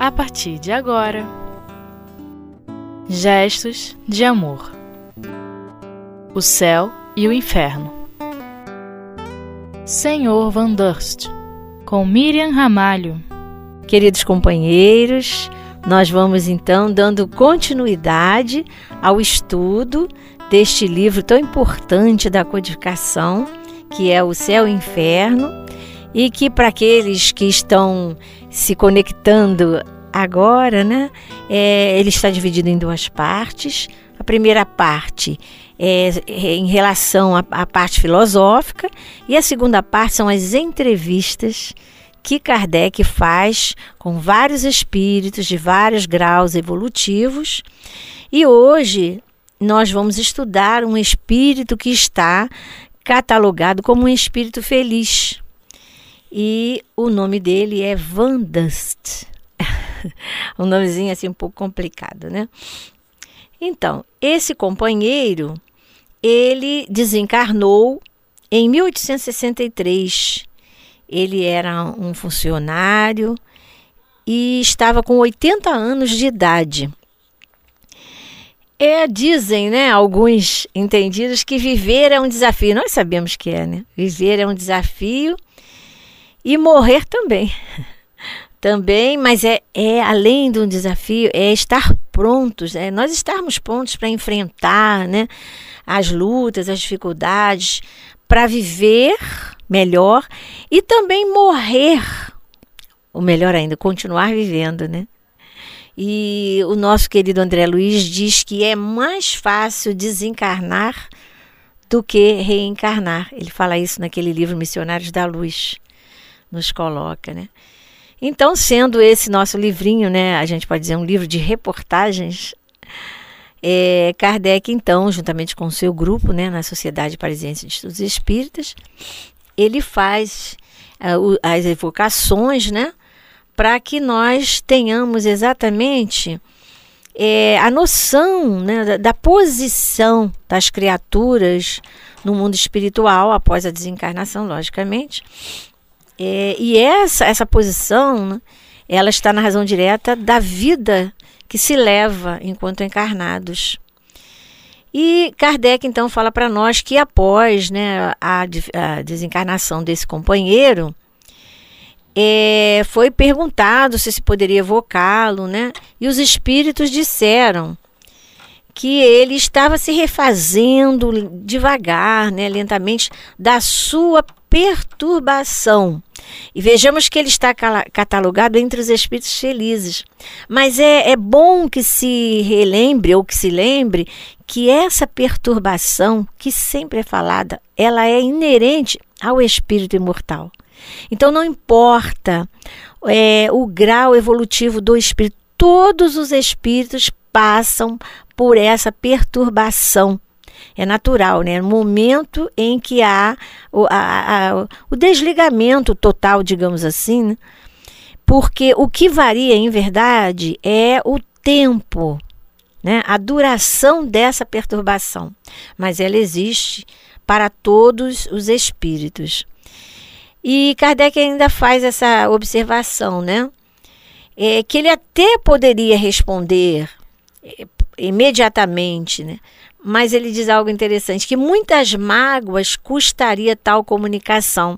a partir de agora. Gestos de amor. O céu e o inferno. Senhor Van Durst, com Miriam Ramalho. Queridos companheiros, nós vamos então dando continuidade ao estudo deste livro tão importante da codificação, que é O Céu e o Inferno, e que para aqueles que estão se conectando agora, né, é, ele está dividido em duas partes. A primeira parte é, é em relação à, à parte filosófica e a segunda parte são as entrevistas que Kardec faz com vários espíritos de vários graus evolutivos. E hoje nós vamos estudar um espírito que está catalogado como um espírito feliz. E o nome dele é Van Dust. um nomezinho assim um pouco complicado, né? Então, esse companheiro, ele desencarnou em 1863 ele era um funcionário e estava com 80 anos de idade. É, dizem, né, alguns entendidos que viver é um desafio. Nós sabemos que é, né? Viver é um desafio e morrer também. também, mas é, é além de um desafio, é estar prontos, é nós estarmos prontos para enfrentar, né, as lutas, as dificuldades, para viver melhor e também morrer, ou melhor ainda, continuar vivendo, né? E o nosso querido André Luiz diz que é mais fácil desencarnar do que reencarnar. Ele fala isso naquele livro Missionários da Luz, nos coloca, né? Então, sendo esse nosso livrinho, né, a gente pode dizer um livro de reportagens, é, Kardec, então, juntamente com o seu grupo, né, na Sociedade Parisiense de Estudos Espíritas, ele faz uh, as evocações, né? Para que nós tenhamos exatamente é, a noção né, da, da, posição das criaturas no mundo espiritual após a desencarnação, logicamente. É, e essa, essa posição, né, ela está na razão direta da vida que se leva enquanto encarnados. E Kardec então fala para nós que após né, a, a desencarnação desse companheiro, é, foi perguntado se se poderia evocá-lo, né? E os espíritos disseram que ele estava se refazendo devagar, né, lentamente, da sua perturbação. E vejamos que ele está catalogado entre os espíritos felizes. Mas é, é bom que se relembre ou que se lembre que essa perturbação, que sempre é falada, ela é inerente ao espírito imortal. Então não importa é, o grau evolutivo do espírito, todos os espíritos passam por essa perturbação. É natural, né? No momento em que há o, a, a, o desligamento total, digamos assim, né? porque o que varia, em verdade, é o tempo né, a duração dessa perturbação, mas ela existe para todos os espíritos. E Kardec ainda faz essa observação, né? É, que ele até poderia responder é, imediatamente, né? Mas ele diz algo interessante: que muitas mágoas custaria tal comunicação.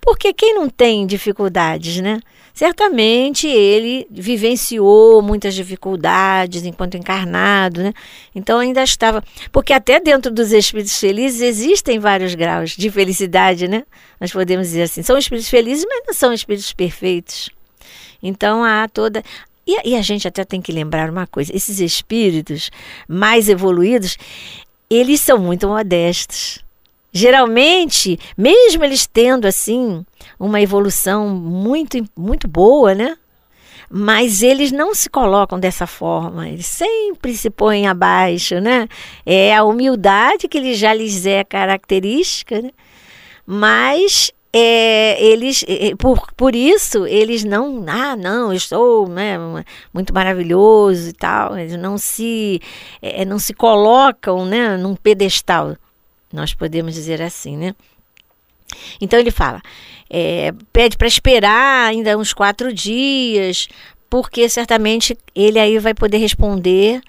Porque quem não tem dificuldades, né? certamente ele vivenciou muitas dificuldades enquanto encarnado, né? Então ainda estava, porque até dentro dos espíritos felizes existem vários graus de felicidade, né? Nós podemos dizer assim, são espíritos felizes, mas não são espíritos perfeitos. Então há toda e, e a gente até tem que lembrar uma coisa: esses espíritos mais evoluídos, eles são muito modestos. Geralmente, mesmo eles tendo assim uma evolução muito muito boa, né? Mas eles não se colocam dessa forma, eles sempre se põem abaixo, né? É a humildade que já lhes é característica, né? Mas é, eles, é, por, por isso, eles não, ah, não, eu estou né, muito maravilhoso e tal, eles não se, é, não se colocam né, num pedestal. Nós podemos dizer assim, né? Então ele fala, é, pede para esperar ainda uns quatro dias porque certamente ele aí vai poder responder,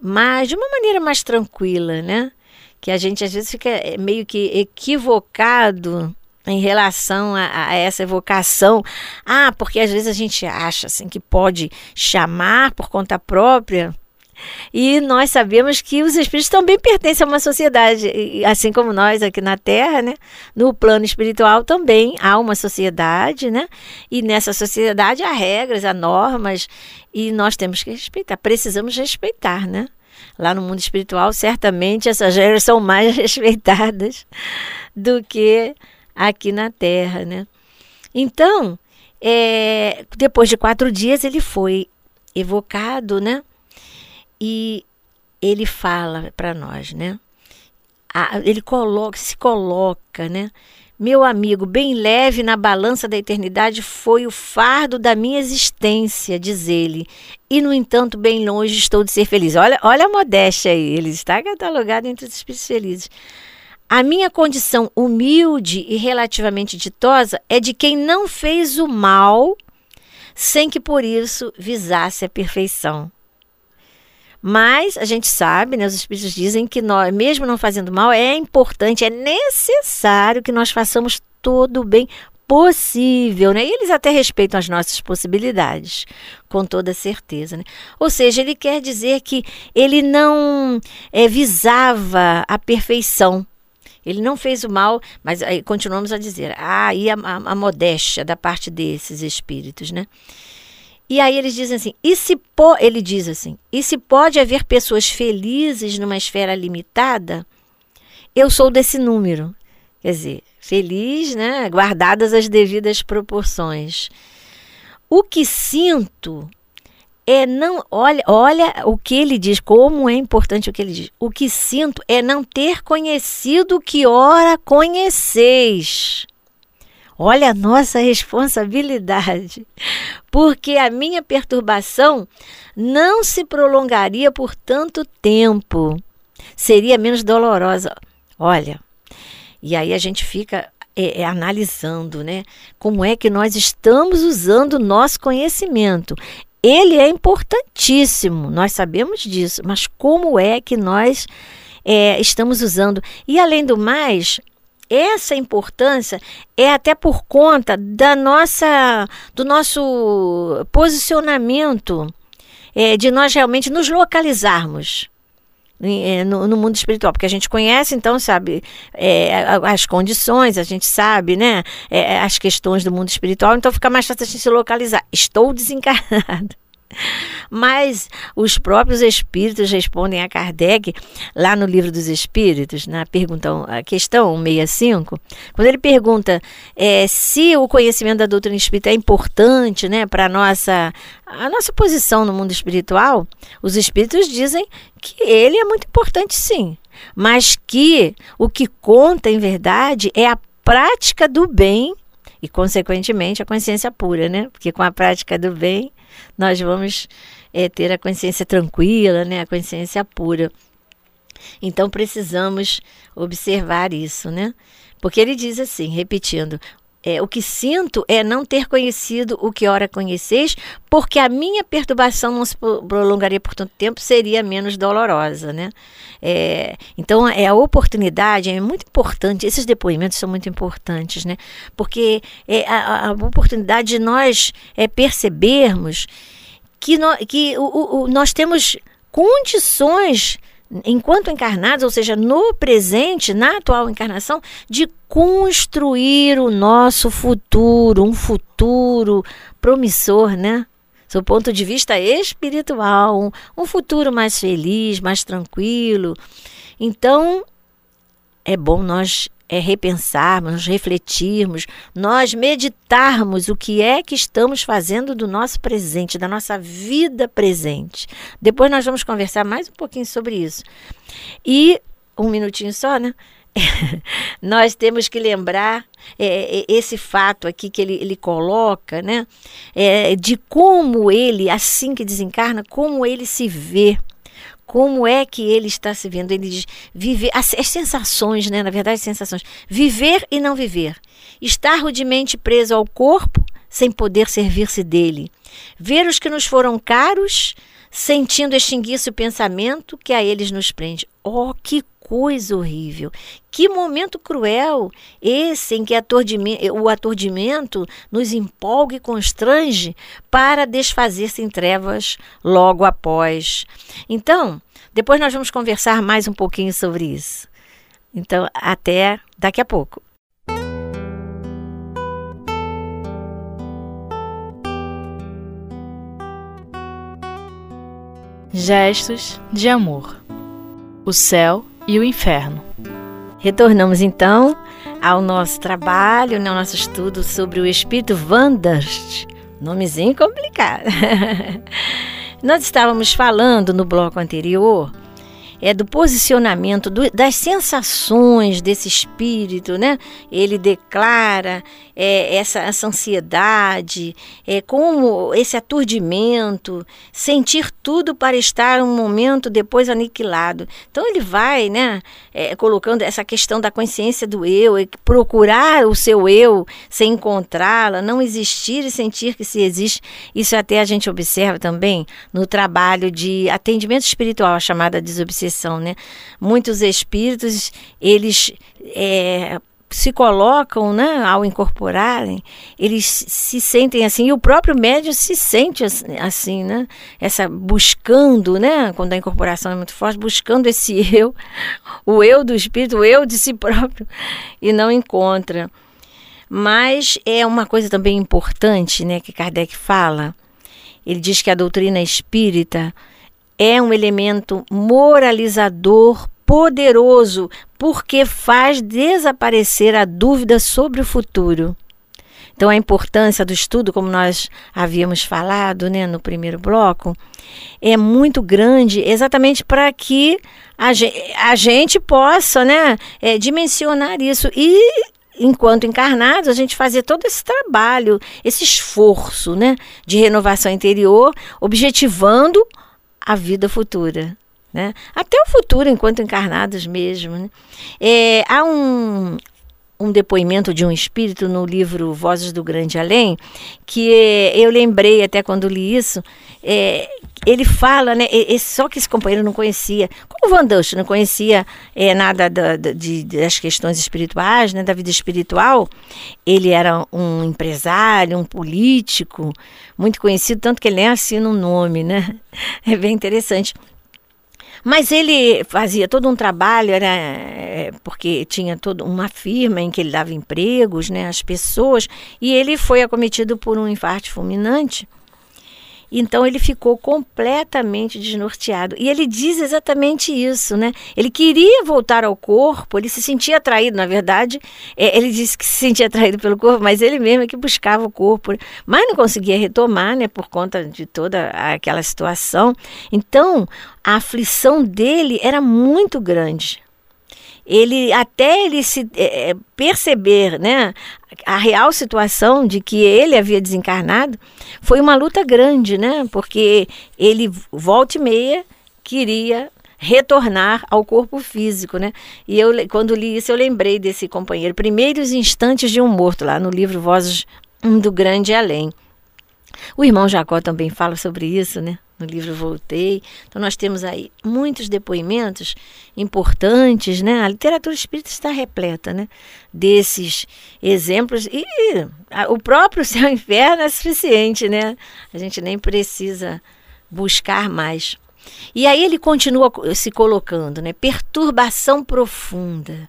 mas de uma maneira mais tranquila, né? Que a gente às vezes fica é, meio que equivocado em relação a, a, essa evocação. Ah, porque às vezes a gente acha assim que pode chamar por conta própria. E nós sabemos que os espíritos também pertencem a uma sociedade, assim como nós aqui na Terra, né? No plano espiritual também há uma sociedade, né? E nessa sociedade há regras, há normas, e nós temos que respeitar, precisamos respeitar, né? Lá no mundo espiritual, certamente essas regras são mais respeitadas do que aqui na Terra, né? Então, é, depois de quatro dias, ele foi evocado, né? E ele fala para nós, né? ele coloca, se coloca, né? Meu amigo, bem leve na balança da eternidade foi o fardo da minha existência, diz ele. E, no entanto, bem longe estou de ser feliz. Olha, olha a modéstia aí, ele está catalogado entre os espíritos felizes. A minha condição humilde e relativamente ditosa é de quem não fez o mal sem que por isso visasse a perfeição. Mas a gente sabe, né, os espíritos dizem que nós, mesmo não fazendo mal, é importante, é necessário que nós façamos todo o bem possível, né? E eles até respeitam as nossas possibilidades, com toda certeza, né? Ou seja, ele quer dizer que ele não é, visava a perfeição, ele não fez o mal, mas aí continuamos a dizer, ah, e a, a, a modéstia da parte desses espíritos, né? E aí eles dizem assim, e se po, ele diz assim, e se pode haver pessoas felizes numa esfera limitada, eu sou desse número. Quer dizer, feliz, né? Guardadas as devidas proporções. O que sinto é não. Olha, olha o que ele diz, como é importante o que ele diz. O que sinto é não ter conhecido que ora conheceis. Olha a nossa responsabilidade, porque a minha perturbação não se prolongaria por tanto tempo, seria menos dolorosa. Olha, e aí a gente fica é, é, analisando, né? Como é que nós estamos usando o nosso conhecimento ele é importantíssimo, nós sabemos disso, mas como é que nós é, estamos usando? E além do mais, essa importância é até por conta da nossa, do nosso posicionamento, é, de nós realmente nos localizarmos. É, no, no, mundo espiritual, porque a gente conhece, então, sabe, é, as condições, a gente sabe, né, é, as questões do mundo espiritual, então fica mais fácil a gente se localizar. Estou desencarnado. Mas os próprios espíritos respondem a Kardec, lá no Livro dos Espíritos, na pergunta, questão 165, quando ele pergunta é, se o conhecimento da doutrina espírita é importante né, para a nossa, a nossa posição no mundo espiritual, os espíritos dizem que ele é muito importante sim, mas que o que conta em verdade é a prática do bem e, consequentemente, a consciência pura, né? Porque com a prática do bem nós vamos é, ter a consciência tranquila, né? A consciência pura. Então precisamos observar isso, né? Porque ele diz assim, repetindo: é, o que sinto é não ter conhecido o que ora conheceis, porque a minha perturbação não se prolongaria por tanto tempo, seria menos dolorosa, né? É, então, é a oportunidade, é muito importante, esses depoimentos são muito importantes, né? Porque é a, a oportunidade de nós é, percebermos que, no, que o, o, nós temos condições enquanto encarnados, ou seja, no presente, na atual encarnação, de construir o nosso futuro, um futuro promissor, né? Do ponto de vista espiritual, um, um futuro mais feliz, mais tranquilo. Então, é bom nós é repensarmos, refletirmos, nós meditarmos o que é que estamos fazendo do nosso presente, da nossa vida presente. Depois nós vamos conversar mais um pouquinho sobre isso. E um minutinho só, né? nós temos que lembrar é, é, esse fato aqui que ele, ele coloca, né? É, de como ele, assim que desencarna, como ele se vê como é que ele está se vendo. Ele diz viver as, as, sensações, né? Na verdade, sensações. Viver e não viver. Estar rudemente preso ao corpo sem poder servir-se dele. Ver os que nos foram caros, sentindo extinguir-se o pensamento que a eles nos prende. Oh, que coisa horrível! Que momento cruel esse em que o aturdimento nos empolga e constrange para desfazer-se em trevas logo após. Então, depois nós vamos conversar mais um pouquinho sobre isso. Então, até daqui a pouco. Gestos de amor. O céu e o inferno. Retornamos então ao nosso trabalho, no nosso estudo sobre o espírito Vandast. Nomezinho complicado. Nós estávamos falando no bloco anterior é do posicionamento do, das sensações desse espírito, né? Ele declara é, essa, essa ansiedade, é, como esse aturdimento, sentir tudo para estar um momento depois aniquilado. Então ele vai, né? É, colocando essa questão da consciência do eu, procurar o seu eu sem encontrá-la, não existir e sentir que se existe. Isso até a gente observa também no trabalho de atendimento espiritual, a chamada desobsessão né? Muitos espíritos, eles é, se colocam, né, ao incorporarem, eles se sentem assim, e o próprio médium se sente assim, né, essa buscando, né, quando a incorporação é muito forte, buscando esse eu, o eu do espírito, o eu de si próprio, e não encontra. Mas é uma coisa também importante, né, que Kardec fala. Ele diz que a doutrina espírita é um elemento moralizador poderoso porque faz desaparecer a dúvida sobre o futuro. Então, a importância do estudo, como nós havíamos falado né, no primeiro bloco, é muito grande, exatamente para que a gente, a gente possa né, é, dimensionar isso e enquanto encarnados, a gente fazer todo esse trabalho, esse esforço né, de renovação interior, objetivando a vida futura. Né? Até o futuro, enquanto encarnados mesmo. Né? É, há um, um depoimento de um espírito no livro Vozes do Grande Além, que é, eu lembrei até quando li isso, é, ele fala, né, só que esse companheiro não conhecia, como Van Dust não conhecia é, nada da, da, de, das questões espirituais, né, da vida espiritual, ele era um empresário, um político, muito conhecido, tanto que ele nem assina um nome, né, é bem interessante. Mas ele fazia todo um trabalho, era é, porque tinha toda uma firma em que ele dava empregos, né, às pessoas, e ele foi acometido por um infarto fulminante. Então ele ficou completamente desnorteado. E ele diz exatamente isso, né? Ele queria voltar ao corpo, ele se sentia atraído, na verdade, é, ele disse que se sentia atraído pelo corpo, mas ele mesmo é que buscava o corpo, mas não conseguia retomar, né, por conta de toda aquela situação. Então, a aflição dele era muito grande ele até ele se é, perceber né, a real situação de que ele havia desencarnado, foi uma luta grande, né? Porque ele volta e meia queria retornar ao corpo físico, né? E eu quando li isso eu lembrei desse companheiro, Primeiros Instantes de um Morto lá no livro Vozes do Grande Além. O irmão Jacó também fala sobre isso, né? no livro Voltei. Então, nós temos aí muitos depoimentos importantes, né? A literatura espírita está repleta, né? Desses exemplos. E o próprio céu e inferno é suficiente, né? A gente nem precisa buscar mais. E aí ele continua se colocando, né? Perturbação profunda.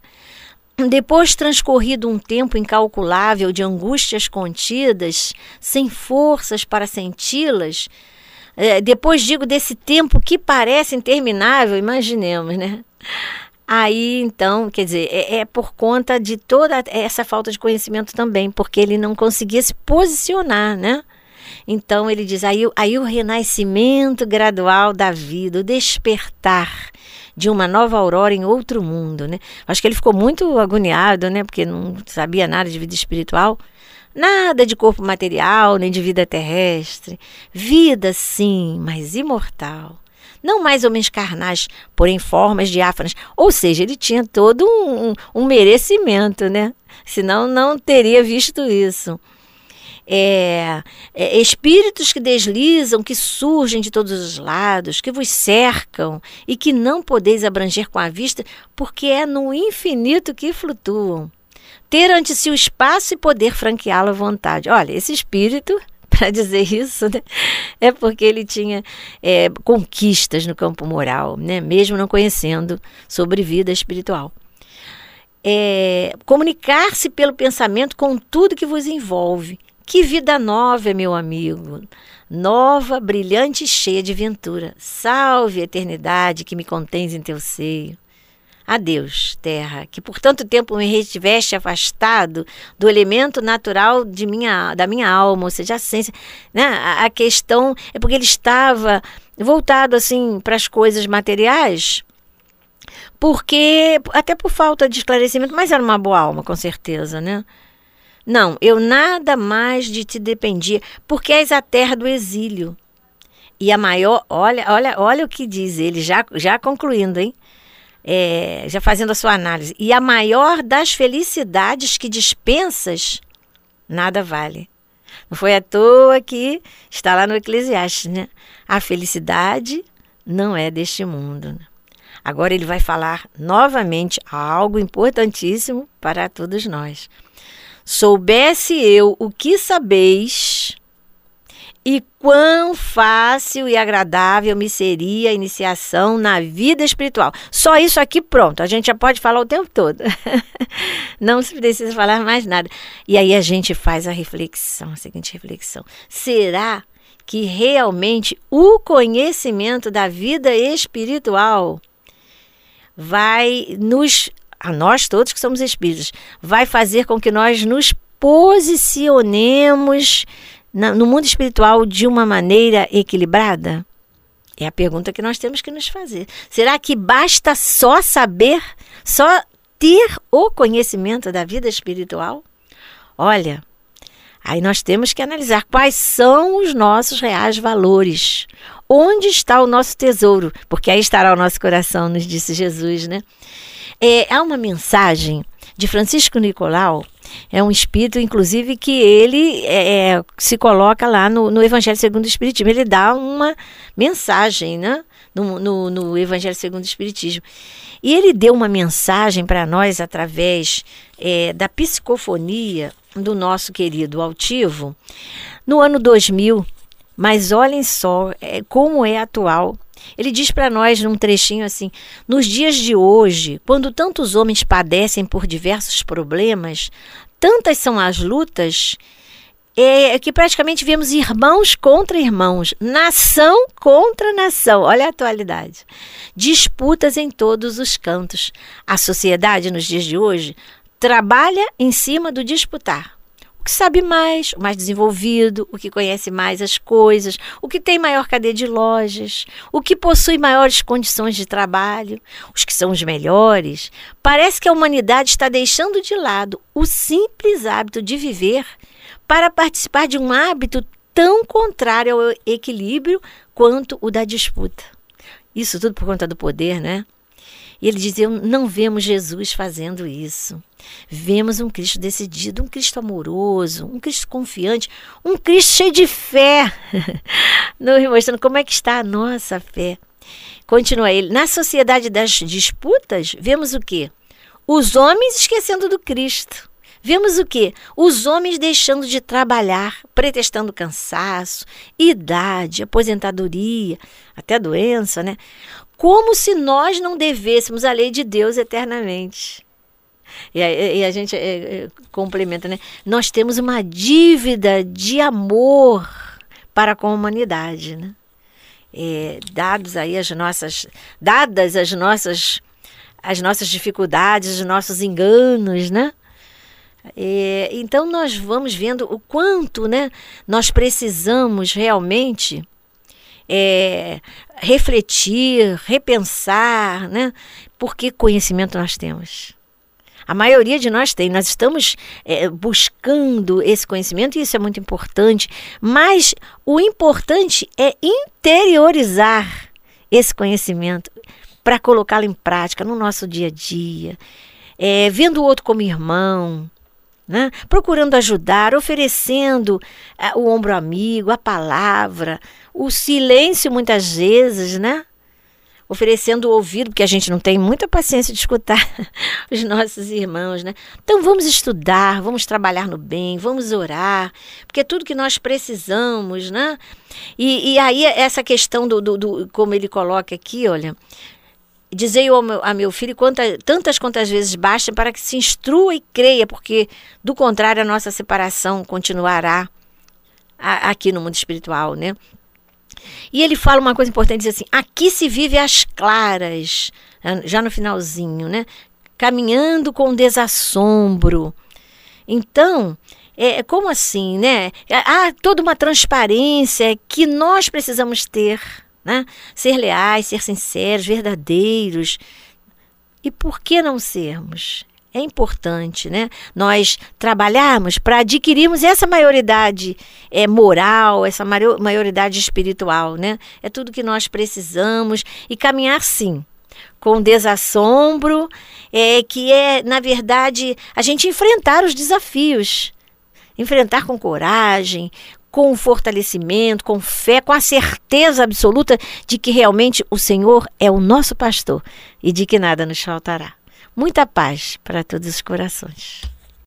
Depois transcorrido um tempo incalculável de angústias contidas, sem forças para senti-las, é, depois digo desse tempo que parece interminável, imaginemos, né? Aí, então, quer dizer, é, é, por conta de toda essa falta de conhecimento também, porque ele não conseguia se posicionar, né? Então, ele diz, aí, aí o renascimento gradual da vida, o despertar de uma nova aurora em outro mundo, né? Acho que ele ficou muito agoniado, né? Porque não sabia nada de vida espiritual. Nada de corpo material, nem de vida terrestre. Vida, sim, mas imortal. Não mais homens carnais, porém formas diáfanas. Ou seja, ele tinha todo um, um merecimento, né? Senão não teria visto isso. É, é, espíritos que deslizam, que surgem de todos os lados, que vos cercam e que não podeis abranger com a vista, porque é no infinito que flutuam. Ter ante si o espaço e poder franqueá-lo à vontade. Olha, esse espírito para dizer isso, né? é porque ele tinha é, conquistas no campo moral, né? mesmo não conhecendo sobre vida espiritual. É, Comunicar-se pelo pensamento com tudo que vos envolve. Que vida nova, meu amigo! Nova, brilhante e cheia de ventura. Salve eternidade que me contens em teu seio. Adeus, terra, que por tanto tempo me retiveste afastado do elemento natural de minha, da minha alma, ou seja, a ciência. Né? A, a questão é porque ele estava voltado assim para as coisas materiais, porque até por falta de esclarecimento, mas era uma boa alma, com certeza, né? Não, eu nada mais de te dependia, porque és a terra do exílio. E a maior, olha, olha, olha o que diz ele, já, já concluindo, hein? é, já fazendo a sua análise, e a maior das felicidades que dispensas, nada vale. Não foi à toa que está lá no Eclesiastes, né? A felicidade não é deste mundo. Né? Agora ele vai falar novamente algo importantíssimo para todos nós. Soubesse eu o que sabeis, e quão fácil e agradável me seria a iniciação na vida espiritual. Só isso aqui, pronto, a gente já pode falar o tempo todo. Não se precisa falar mais nada. E aí a gente faz a reflexão, a seguinte reflexão: será que realmente o conhecimento da vida espiritual vai nos, a nós todos que somos espíritos, vai fazer com que nós nos posicionemos na, no mundo espiritual de uma maneira equilibrada? É a pergunta que nós temos que nos fazer. Será que basta só saber, só ter o conhecimento da vida espiritual? Olha, aí nós temos que analisar quais são os nossos reais valores. Onde está o nosso tesouro? Porque aí estará o nosso coração, nos disse Jesus, né? É, há uma mensagem de Francisco Nicolau, é um espírito, inclusive, que ele é, é, se coloca lá no, no Evangelho segundo o Espiritismo. Ele dá uma mensagem, né? No, no, no Evangelho segundo o Espiritismo. E ele deu uma mensagem para nós através é, da psicofonia do nosso querido altivo no ano 2000. Mas olhem só é, como é atual ele diz para nós num trechinho assim: nos dias de hoje, quando tantos homens padecem por diversos problemas, tantas são as lutas, é que praticamente vemos irmãos contra irmãos, nação contra nação. Olha a atualidade. Disputas em todos os cantos. A sociedade nos dias de hoje trabalha em cima do disputar que sabe mais, o mais desenvolvido, o que conhece mais as coisas, o que tem maior cadeia de lojas, o que possui maiores condições de trabalho, os que são os melhores. Parece que a humanidade está deixando de lado o simples hábito de viver para participar de um hábito tão contrário ao equilíbrio quanto o da disputa. Isso tudo por conta do poder, né? E ele dizia: não vemos Jesus fazendo isso. Vemos um Cristo decidido, um Cristo amoroso, um Cristo confiante, um Cristo cheio de fé. mostrando como é que está a nossa fé. Continua ele. Na sociedade das disputas, vemos o quê? Os homens esquecendo do Cristo. Vemos o quê? Os homens deixando de trabalhar, pretextando cansaço, idade, aposentadoria, até doença, né? Como se nós não devêssemos a lei de Deus eternamente. E a, e a gente é, é, complementa, né? Nós temos uma dívida de amor para com a humanidade, né? É, dados aí as nossas, dadas as nossas, as nossas dificuldades, os nossos enganos, né? É, então nós vamos vendo o quanto, né? Nós precisamos realmente é, refletir, repensar, né? Porque conhecimento nós temos. A maioria de nós tem, nós estamos é, buscando esse conhecimento e isso é muito importante, mas o importante é interiorizar esse conhecimento para colocá-lo em prática no nosso dia a dia, é, vendo o outro como irmão, né? procurando ajudar, oferecendo uh, o ombro amigo, a palavra, o silêncio muitas vezes, né? oferecendo o ouvido, porque a gente não tem muita paciência de escutar os nossos irmãos, né? Então vamos estudar, vamos trabalhar no bem, vamos orar, porque é tudo que nós precisamos, né? E, e aí essa questão do, do, do, como ele coloca aqui, olha, Dizei ao meu, a meu filho quanta, tantas quantas vezes basta para que se instrua e creia, porque do contrário a nossa separação continuará a, aqui no mundo espiritual, né? E ele fala uma coisa importante, diz assim: aqui se vive às claras, já no finalzinho, né? Caminhando com desassombro. Então, é, como assim, né? Há toda uma transparência que nós precisamos ter, né? Ser leais, ser sinceros, verdadeiros. E por que não sermos? É importante, né? Nós trabalharmos para adquirirmos essa maioridade é, moral, essa maioridade espiritual, né? É tudo que nós precisamos e caminhar sim com desassombro, é que é na verdade a gente enfrentar os desafios, enfrentar com coragem, com fortalecimento, com fé, com a certeza absoluta de que realmente o Senhor é o nosso pastor e de que nada nos faltará. Muita paz para todos os corações.